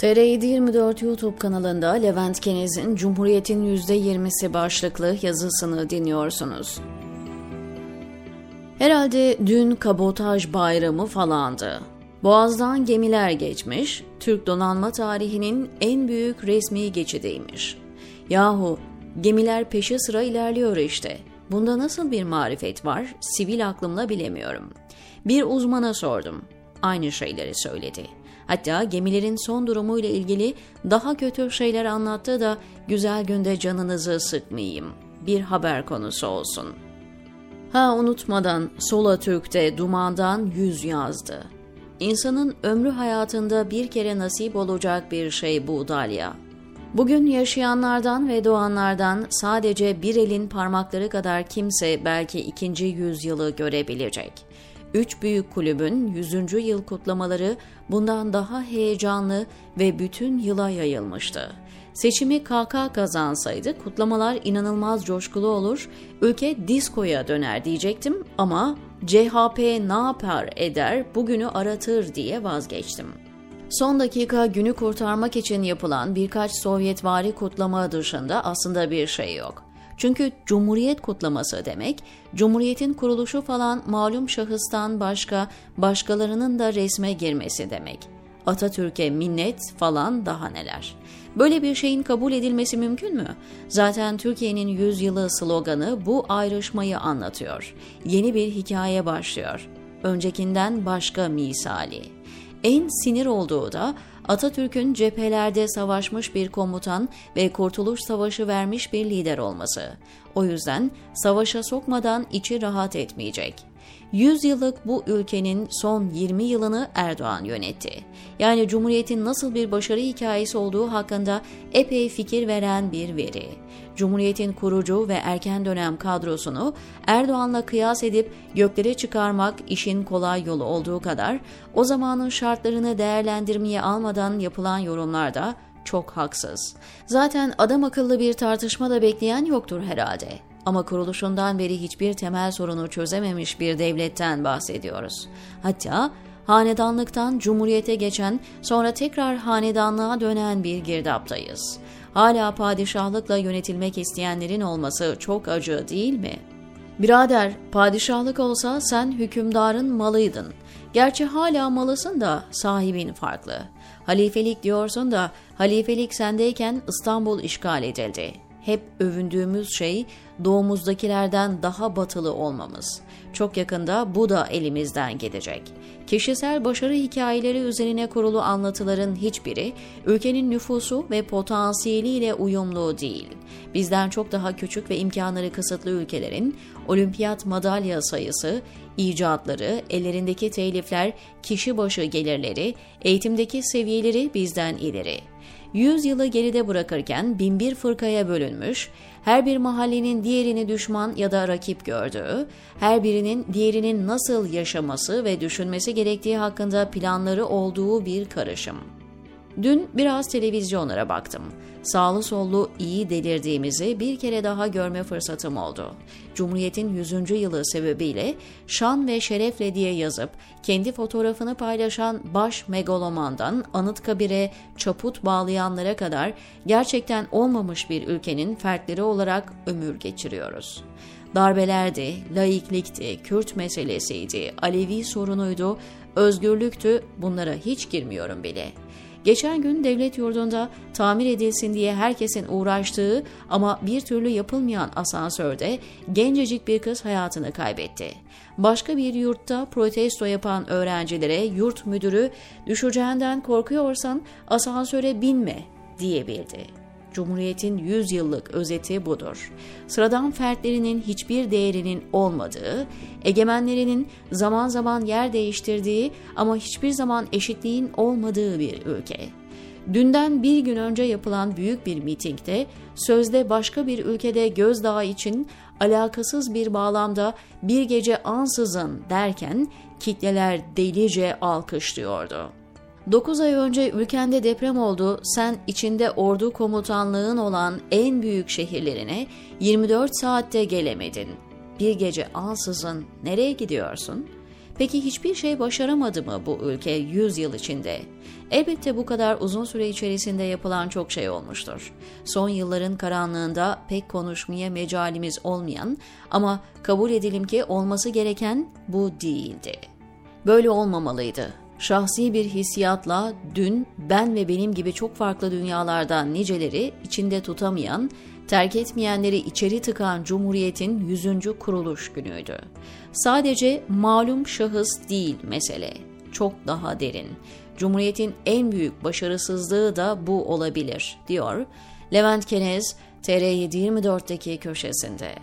TR724 YouTube kanalında Levent Keniz'in Cumhuriyet'in %20'si başlıklı yazısını dinliyorsunuz. Herhalde dün kabotaj bayramı falandı. Boğaz'dan gemiler geçmiş, Türk donanma tarihinin en büyük resmi geçidiymiş. Yahu gemiler peşi sıra ilerliyor işte. Bunda nasıl bir marifet var, sivil aklımla bilemiyorum. Bir uzmana sordum. Aynı şeyleri söyledi. Hatta gemilerin son durumuyla ilgili daha kötü şeyler anlattı da güzel günde canınızı sıkmayayım. Bir haber konusu olsun. Ha unutmadan Sola Türk'te dumandan yüz yazdı. İnsanın ömrü hayatında bir kere nasip olacak bir şey bu Dalya. Bugün yaşayanlardan ve doğanlardan sadece bir elin parmakları kadar kimse belki ikinci yüzyılı görebilecek. Üç büyük kulübün 100. yıl kutlamaları bundan daha heyecanlı ve bütün yıla yayılmıştı. Seçimi KK kazansaydı kutlamalar inanılmaz coşkulu olur, ülke diskoya döner diyecektim ama CHP ne yapar eder bugünü aratır diye vazgeçtim. Son dakika günü kurtarmak için yapılan birkaç Sovyetvari kutlama dışında aslında bir şey yok. Çünkü Cumhuriyet kutlaması demek, Cumhuriyet'in kuruluşu falan malum şahıstan başka başkalarının da resme girmesi demek. Atatürk'e minnet falan daha neler. Böyle bir şeyin kabul edilmesi mümkün mü? Zaten Türkiye'nin yüzyılı sloganı bu ayrışmayı anlatıyor. Yeni bir hikaye başlıyor. Öncekinden başka misali. En sinir olduğu da Atatürk'ün cephelerde savaşmış bir komutan ve Kurtuluş Savaşı vermiş bir lider olması. O yüzden savaşa sokmadan içi rahat etmeyecek. 100 yıllık bu ülkenin son 20 yılını Erdoğan yönetti. Yani Cumhuriyet'in nasıl bir başarı hikayesi olduğu hakkında epey fikir veren bir veri. Cumhuriyet'in kurucu ve erken dönem kadrosunu Erdoğan'la kıyas edip göklere çıkarmak işin kolay yolu olduğu kadar o zamanın şartlarını değerlendirmeye almadan yapılan yorumlarda çok haksız. Zaten adam akıllı bir tartışma da bekleyen yoktur herhalde. Ama kuruluşundan beri hiçbir temel sorunu çözememiş bir devletten bahsediyoruz. Hatta hanedanlıktan cumhuriyete geçen sonra tekrar hanedanlığa dönen bir girdaptayız. Hala padişahlıkla yönetilmek isteyenlerin olması çok acı değil mi? Birader, padişahlık olsa sen hükümdarın malıydın. Gerçi hala malısın da sahibin farklı. Halifelik diyorsun da halifelik sendeyken İstanbul işgal edildi hep övündüğümüz şey doğumuzdakilerden daha batılı olmamız. Çok yakında bu da elimizden gidecek. Kişisel başarı hikayeleri üzerine kurulu anlatıların hiçbiri ülkenin nüfusu ve potansiyeliyle uyumlu değil. Bizden çok daha küçük ve imkanları kısıtlı ülkelerin olimpiyat madalya sayısı, icatları, ellerindeki telifler, kişi başı gelirleri, eğitimdeki seviyeleri bizden ileri. 100 yılı geride bırakırken binbir fırkaya bölünmüş, her bir mahallenin diğerini düşman ya da rakip gördüğü, her birinin diğerinin nasıl yaşaması ve düşünmesi gerektiği hakkında planları olduğu bir karışım. Dün biraz televizyonlara baktım. Sağlı sollu iyi delirdiğimizi bir kere daha görme fırsatım oldu. Cumhuriyet'in 100. yılı sebebiyle şan ve şerefle diye yazıp kendi fotoğrafını paylaşan baş megalomandan Anıtkabir'e çaput bağlayanlara kadar gerçekten olmamış bir ülkenin fertleri olarak ömür geçiriyoruz. Darbelerdi, laiklikti, Kürt meselesiydi, Alevi sorunuydu, özgürlüktü bunlara hiç girmiyorum bile.'' Geçen gün devlet yurdunda tamir edilsin diye herkesin uğraştığı ama bir türlü yapılmayan asansörde gencecik bir kız hayatını kaybetti. Başka bir yurtta protesto yapan öğrencilere yurt müdürü düşeceğinden korkuyorsan asansöre binme diyebildi. Cumhuriyetin 100 yıllık özeti budur. Sıradan fertlerinin hiçbir değerinin olmadığı, egemenlerinin zaman zaman yer değiştirdiği ama hiçbir zaman eşitliğin olmadığı bir ülke. Dünden bir gün önce yapılan büyük bir mitingde sözde başka bir ülkede gözdağı için alakasız bir bağlamda bir gece ansızın derken kitleler delice alkışlıyordu. 9 ay önce ülkende deprem oldu, sen içinde ordu komutanlığın olan en büyük şehirlerine 24 saatte gelemedin. Bir gece ansızın nereye gidiyorsun? Peki hiçbir şey başaramadı mı bu ülke 100 yıl içinde? Elbette bu kadar uzun süre içerisinde yapılan çok şey olmuştur. Son yılların karanlığında pek konuşmaya mecalimiz olmayan ama kabul edelim ki olması gereken bu değildi. Böyle olmamalıydı. Şahsi bir hissiyatla dün ben ve benim gibi çok farklı dünyalardan niceleri içinde tutamayan, terk etmeyenleri içeri tıkan Cumhuriyet'in 100. kuruluş günüydü. Sadece malum şahıs değil mesele, çok daha derin. Cumhuriyet'in en büyük başarısızlığı da bu olabilir, diyor Levent Kenez, TR724'deki köşesinde.